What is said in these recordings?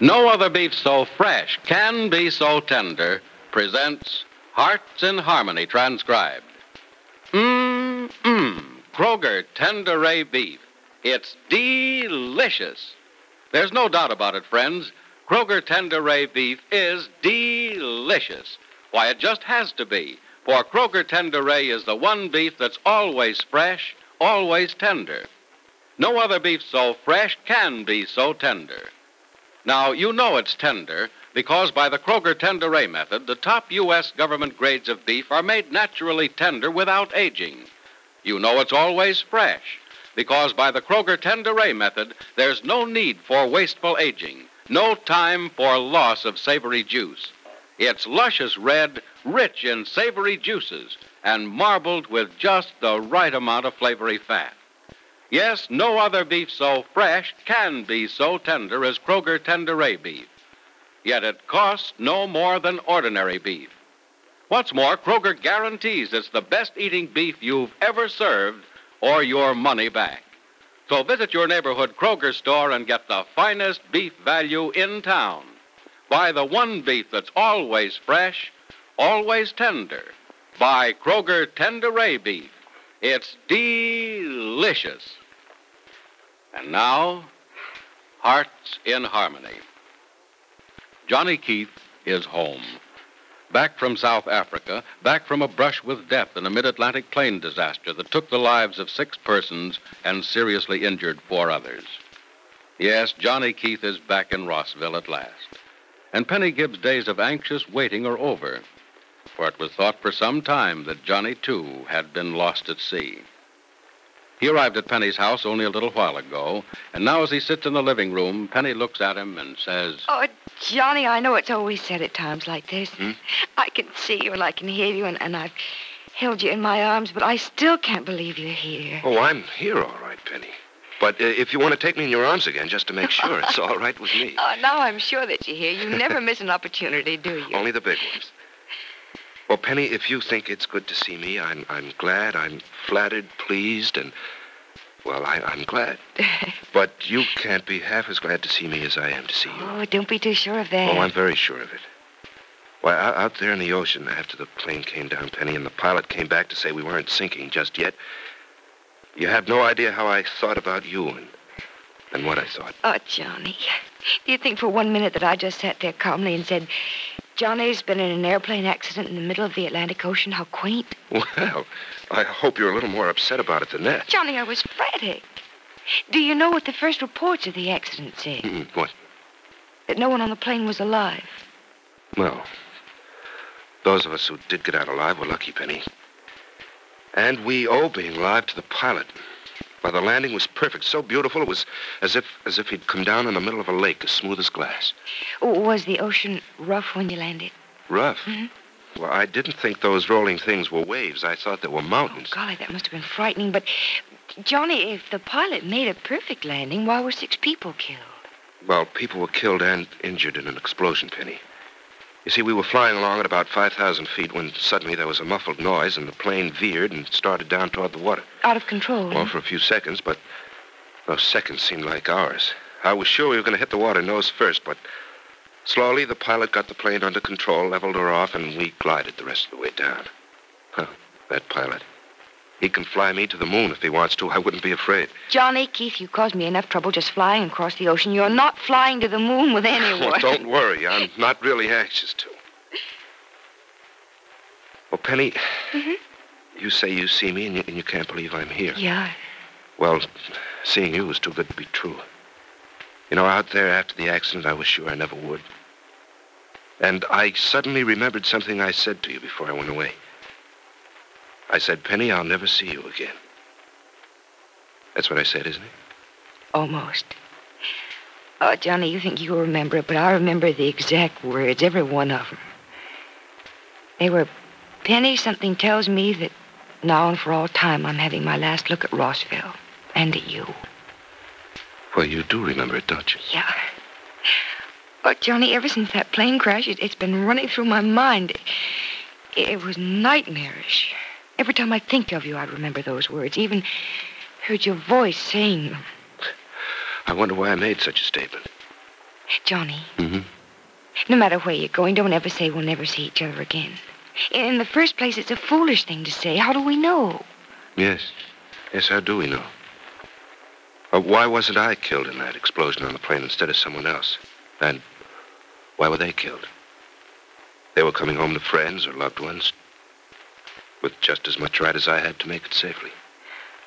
No other beef so fresh can be so tender. Presents Hearts in Harmony transcribed. Mmm, mmm. Kroger Tenderay Beef. It's delicious. There's no doubt about it, friends. Kroger Tenderay Beef is delicious. Why, it just has to be. For Kroger Tenderay is the one beef that's always fresh, always tender. No other beef so fresh can be so tender. Now, you know it's tender because by the Kroger Tenderay method, the top U.S. government grades of beef are made naturally tender without aging. You know it's always fresh because by the Kroger Tenderay method, there's no need for wasteful aging, no time for loss of savory juice. It's luscious red, rich in savory juices, and marbled with just the right amount of flavory fat. Yes, no other beef so fresh can be so tender as Kroger Tender Tenderay beef. Yet it costs no more than ordinary beef. What's more, Kroger guarantees it's the best eating beef you've ever served or your money back. So visit your neighborhood Kroger store and get the finest beef value in town. Buy the one beef that's always fresh, always tender. Buy Kroger Tender Tenderay beef. It's delicious. And now, Hearts in Harmony. Johnny Keith is home. Back from South Africa, back from a brush with death in a mid Atlantic plane disaster that took the lives of six persons and seriously injured four others. Yes, Johnny Keith is back in Rossville at last. And Penny Gibbs' days of anxious waiting are over, for it was thought for some time that Johnny, too, had been lost at sea. He arrived at Penny's house only a little while ago, and now as he sits in the living room, Penny looks at him and says, Oh, Johnny, I know it's always said at times like this. Hmm? I can see you and I can hear you, and, and I've held you in my arms, but I still can't believe you're here. Oh, I'm here, all right, Penny. But uh, if you want to take me in your arms again, just to make sure, it's all right with me. Oh, now I'm sure that you're here. You never miss an opportunity, do you? Only the big ones. Well, Penny, if you think it's good to see me, I'm, I'm glad, I'm flattered, pleased, and, well, I, I'm glad. but you can't be half as glad to see me as I am to see you. Oh, don't be too sure of that. Oh, I'm very sure of it. Why, out out there in the ocean, after the plane came down, Penny, and the pilot came back to say we weren't sinking just yet, you have no idea how I thought about you and, and what I thought. Oh, Johnny. Do you think for one minute that I just sat there calmly and said, Johnny's been in an airplane accident in the middle of the Atlantic Ocean? How quaint. Well, I hope you're a little more upset about it than that. Johnny, I was frantic. Do you know what the first reports of the accident said? Mm, What? That no one on the plane was alive. Well, those of us who did get out alive were lucky, Penny. And we owe being alive to the pilot. Why, the landing was perfect, so beautiful it was as if as if he'd come down in the middle of a lake, as smooth as glass. Oh, Was the ocean rough when you landed? Rough. Mhm. Well, I didn't think those rolling things were waves. I thought they were Oh, mountains. golly, that must have been frightening. But, Johnny, if the pilot made a perfect landing, why were six people killed? Well, people were killed and injured in an explosion, Penny. You see, we were flying along at about 5,000 feet when suddenly there was a muffled noise and the plane veered and started down toward the water. Out of control. Well, for a few seconds, but those seconds seemed like hours. I was sure we were going to hit the water nose first, but slowly the pilot got the plane under control, leveled her off, and we glided the rest of the way down. Huh, that pilot. He can fly me to the moon if he wants to. I wouldn't be afraid. Johnny, Keith, you caused me enough trouble just flying across the ocean. You're not flying to the moon with anyone. Well, don't worry. I'm not really anxious to. Well, Penny, mm-hmm. you say you see me and you, and you can't believe I'm here. Yeah. Well, seeing you was too good to be true. You know, out there after the accident, I was sure I never would. And I suddenly remembered something I said to you before I went away. I said, Penny, I'll never see you again. That's what I said, isn't it? Almost. Oh, Johnny, you think you'll remember it, but I remember the exact words, every one of them. They were, Penny, something tells me that now and for all time I'm having my last look at Rossville and at you. Well, you do remember it, don't you? Yeah. Oh, Johnny, ever since that plane crash, it, it's been running through my mind. It, it was nightmarish. Every time I think of you, I remember those words. Even heard your voice saying them. I wonder why I made such a statement. Johnny, Mm-hmm. no matter where you're going, don't ever say we'll never see each other again. In the first place, it's a foolish thing to say. How do we know? Yes. Yes, how do we know? Uh, why wasn't I killed in that explosion on the plane instead of someone else? And why were they killed? They were coming home to friends or loved ones with just as much right as I had to make it safely.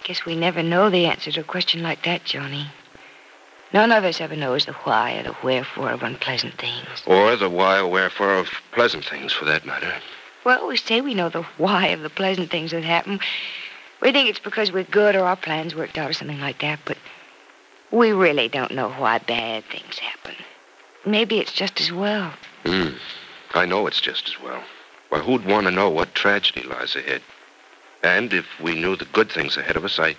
I guess we never know the answer to a question like that, Johnny. None of us ever knows the why or the wherefore of unpleasant things. Or the why or wherefore of pleasant things, for that matter. Well, we say we know the why of the pleasant things that happen. We think it's because we're good or our plans worked out or something like that, but we really don't know why bad things happen. Maybe it's just as well. Hmm. I know it's just as well. Well, who'd want to know what tragedy lies ahead? And if we knew the good things ahead of us, I.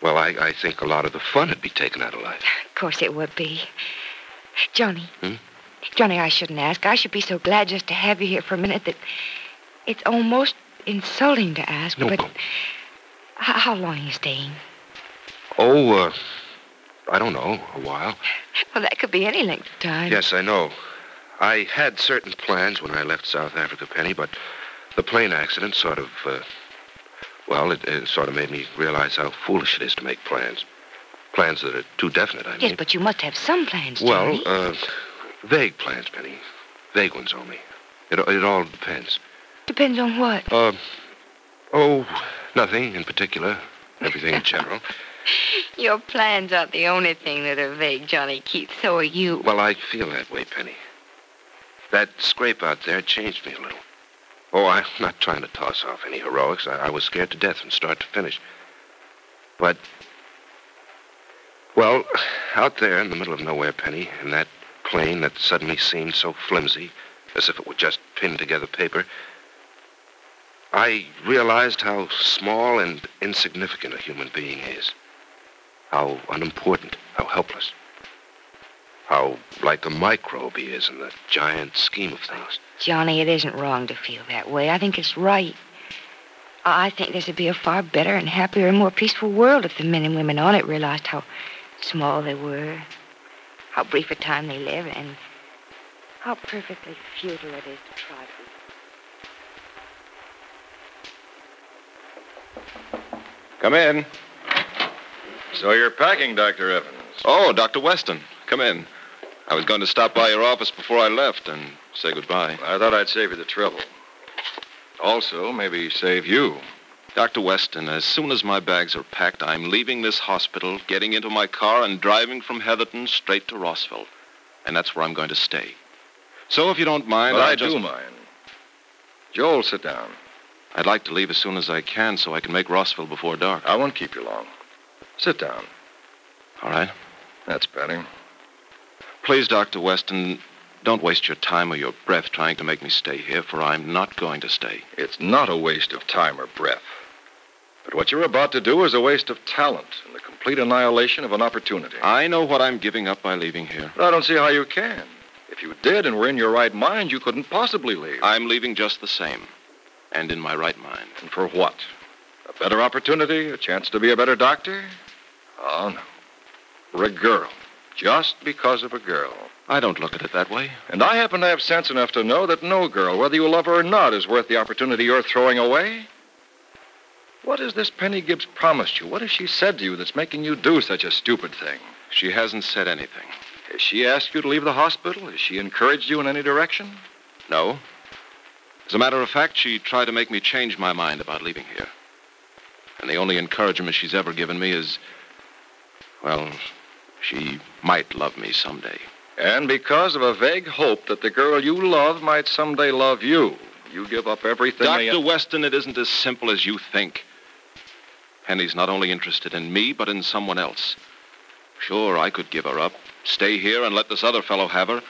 Well, I, I think a lot of the fun would be taken out of life. Of course it would be. Johnny. Hmm? Johnny, I shouldn't ask. I should be so glad just to have you here for a minute that it's almost insulting to ask, No, but h- how long are you staying? Oh, uh, I don't know, a while. Well, that could be any length of time. Yes, I know. I had certain plans when I left South Africa, Penny, but the plane accident sort of, uh, well, it, it sort of made me realize how foolish it is to make plans. Plans that are too definite, I mean. Yes, but you must have some plans, Well, Johnny. uh, vague plans, Penny. Vague ones only. It, it all depends. Depends on what. Uh, oh, nothing in particular. Everything in general. Your plans aren't the only thing that are vague, Johnny Keith. So are you. Well, I feel that way, Penny. That scrape out there changed me a little. Oh, I'm not trying to toss off any heroics. I, I was scared to death from start to finish. But, well, out there in the middle of nowhere, Penny, in that plane that suddenly seemed so flimsy, as if it were just pinned together paper, I realized how small and insignificant a human being is. How unimportant, how helpless. How like a microbe he is in the giant scheme of things. Johnny, it isn't wrong to feel that way. I think it's right. I I think this would be a far better and happier and more peaceful world if the men and women on it realized how small they were, how brief a time they live, and how perfectly futile it is to try to be. Come in. So you're packing, Dr. Evans. Oh, Dr. Weston, come in. I was going to stop by your office before I left and say goodbye. I thought I'd save you the trouble. Also, maybe save you. Dr. Weston, as soon as my bags are packed, I'm leaving this hospital, getting into my car, and driving from Heatherton straight to Rossville. And that's where I'm going to stay. So if you don't mind, But I'll I just... do mind. Joel, sit down. I'd like to leave as soon as I can so I can make Rossville before dark. I won't keep you long. Sit down. All right. That's better. Please, Dr. Weston, Don't waste your time or your breath trying to make me stay here, for I'm not going to stay. It's not a waste of time or breath. But what you're about to do is a waste of talent and the complete annihilation of an opportunity. I know what I'm giving up by leaving here. But I don't see how you can. If you did and were in your right mind, you couldn't possibly leave. I'm leaving just the same. And in my right mind. And for what? A better opportunity? A chance to be a better doctor? Oh, no. For a girl. Just because of a girl. I don't look at it that way. And I happen to have sense enough to know that no girl, whether you love her or not, is worth the opportunity you're throwing away. What has this Penny Gibbs promised you? What has she said to you that's making you do such a stupid thing? She hasn't said anything. Has she asked you to leave the hospital? Has she encouraged you in any direction? No. As a matter of fact, she tried to make me change my mind about leaving here. And the only encouragement she's ever given me is, well, she might love me someday. And because of a vague hope that the girl you love might someday love you, you give up everything. Dr. they- Weston, it isn't as simple as you think. Penny's not only interested in me, but in someone else. Sure, I could give her up, stay here, and let this other fellow have her.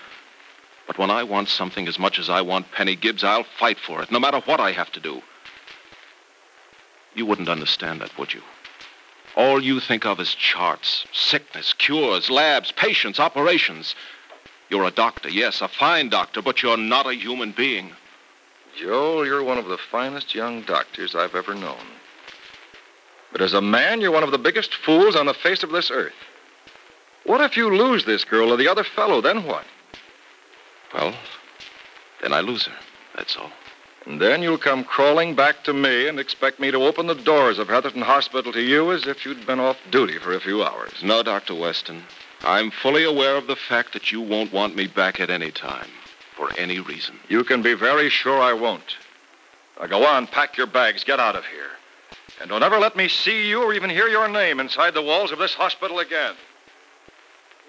But when I want something as much as I want Penny Gibbs, I'll fight for it, no matter what I have to do. You wouldn't understand that, would you? All you think of is charts, sickness, cures, labs, patients, operations. You're a doctor, yes, a fine doctor, but you're not a human being. Joel, you're one of the finest young doctors I've ever known. But as a man, you're one of the biggest fools on the face of this earth. What if you lose this girl or the other fellow? Then what? Well, then I lose her. That's all. And then you'll come crawling back to me and expect me to open the doors of Heatherton Hospital to you as if you'd been off duty for a few hours. No, Dr. Weston. I'm fully aware of the fact that you won't want me back at any time, for any reason. You can be very sure I won't. Now go on, pack your bags, get out of here. And don't ever let me see you or even hear your name inside the walls of this hospital again.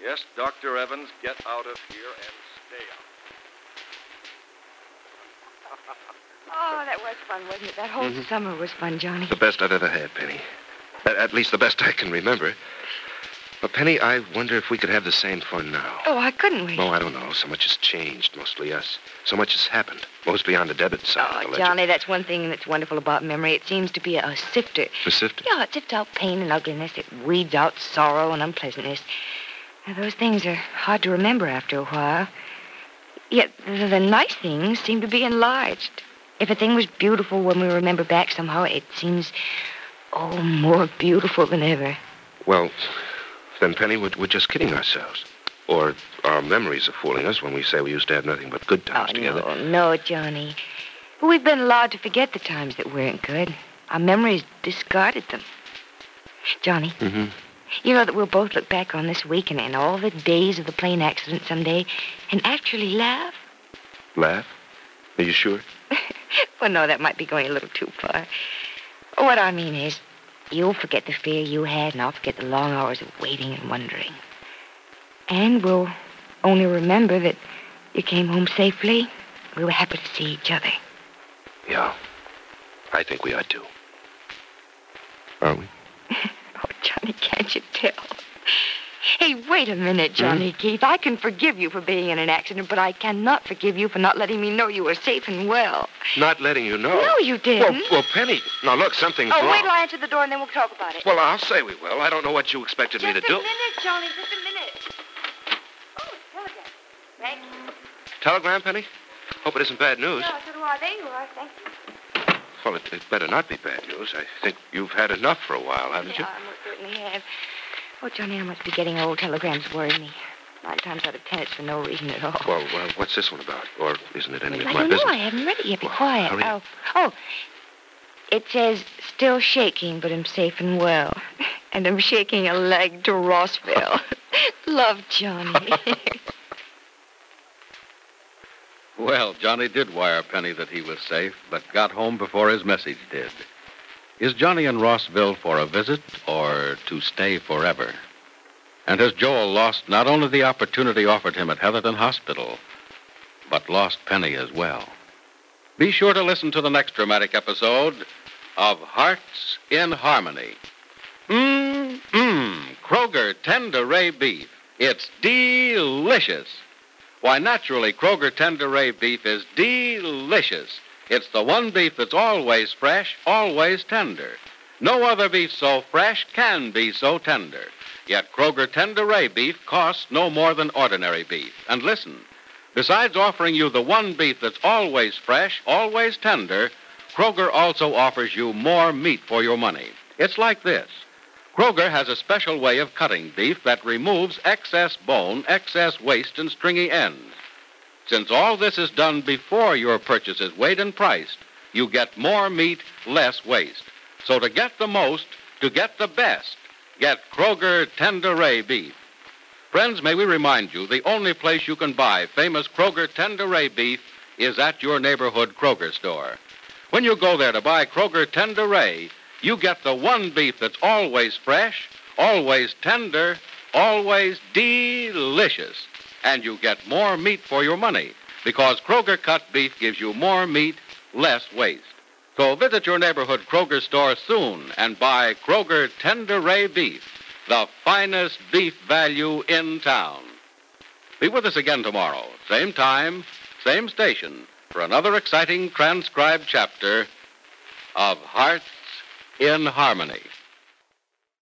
Yes, Dr. Evans, get out of here and stay out. Oh, that was fun, wasn't it? That whole mm-hmm. summer was fun, Johnny. The best I've ever had, Penny. At, at least the best I can remember. But, Penny, I wonder if we could have the same fun now. Oh, why couldn't we? Oh, I don't know. So much has changed, mostly us. So much has happened, mostly on the debit side Oh. Johnny, that's one thing that's wonderful about memory. It seems to be a sifter. The sifter? Yeah, it sifts out pain and ugliness. It weeds out sorrow and unpleasantness. Now, those things are hard to remember after a while. Yet the, the nice things seem to be enlarged. If a thing was beautiful when we remember back somehow, it seems, oh, more beautiful than ever. Well, then, Penny, we're, we're just kidding ourselves. Or our memories are fooling us when we say we used to have nothing but good times oh, together. no, no, Johnny. We've been allowed to forget the times that weren't good. Our memories discarded them. Johnny, Mm-hmm. you know that we'll both look back on this week and, and all the days of the plane accident someday and actually laugh? Laugh? Are you sure? Well, no, that might be going a little too far. What I mean is, you'll forget the fear you had, and I'll forget the long hours of waiting and wondering. And we'll only remember that you came home safely. We were happy to see each other. Yeah. I think we are too. Are we? Oh, Johnny, can't you tell? Hey, wait a minute, hmm? Johnny Keith. I can forgive you for being in an accident, but I cannot forgive you for not letting me know you were safe and well. Not letting you know. No, you didn't. Well, well, Penny. Now, look, something's oh, wrong. wait till I answer the door and then we'll talk about it. Well, I'll say we will. I don't know what you expected me to do. just a minute, Johnny, just a minute. Oh, telegram. Thank you. Telegram, Penny? Hope it isn't bad news. No, so do I. There you are. Thank you. Well, it, it better not be bad news. I think you've had enough for a while, haven't you? I most certainly have. Oh, Johnny, I must be getting old. Telegrams worry me. Nine times out of ten, it's for no reason at all. Well, uh, what's this one about? Or isn't it any of I my don't business? know. I haven't read it yet. Be Well, quiet. hurry Oh, oh. It says, still shaking, but I'm safe and well. And I'm shaking a leg to Rossville. Love, Johnny. Well, Johnny did wire Penny that he was safe, but got home before his message did. Is Johnny in Rossville for a visit or to stay forever? And has Joel lost not only the opportunity offered him at Heatherton Hospital, but lost Penny as well? Be sure to listen to the next dramatic episode of Hearts in Harmony. Mmm, mmm, Kroger Tenderay Beef. It's delicious. Why, naturally, Kroger Tenderay beef is delicious. It's the one beef that's always fresh, always tender. No other beef so fresh can be so tender. Yet Kroger Tenderay beef costs no more than ordinary beef. And listen, besides offering you the one beef that's always fresh, always tender, Kroger also offers you more meat for your money. It's like this. Kroger has a special way of cutting beef that removes excess bone, excess waste, and stringy ends. Since all this is done before your purchase is weighed and priced, you get more meat, less waste. So to get the most, to get the best, get Kroger Tender Tenderay beef. Friends, may we remind you, the only place you can buy famous Kroger Tender Tenderay beef is at your neighborhood Kroger store. When you go there to buy Kroger Tender Tenderay, you get the one beef that's always fresh, always tender, always delicious. And you get more meat for your money because Kroger cut beef gives you more meat, less waste. So visit your neighborhood Kroger store soon and buy Kroger Tenderay beef, the finest beef value in town. Be with us again tomorrow, same time, same station, for another exciting transcribed chapter of Hearts in Harmony.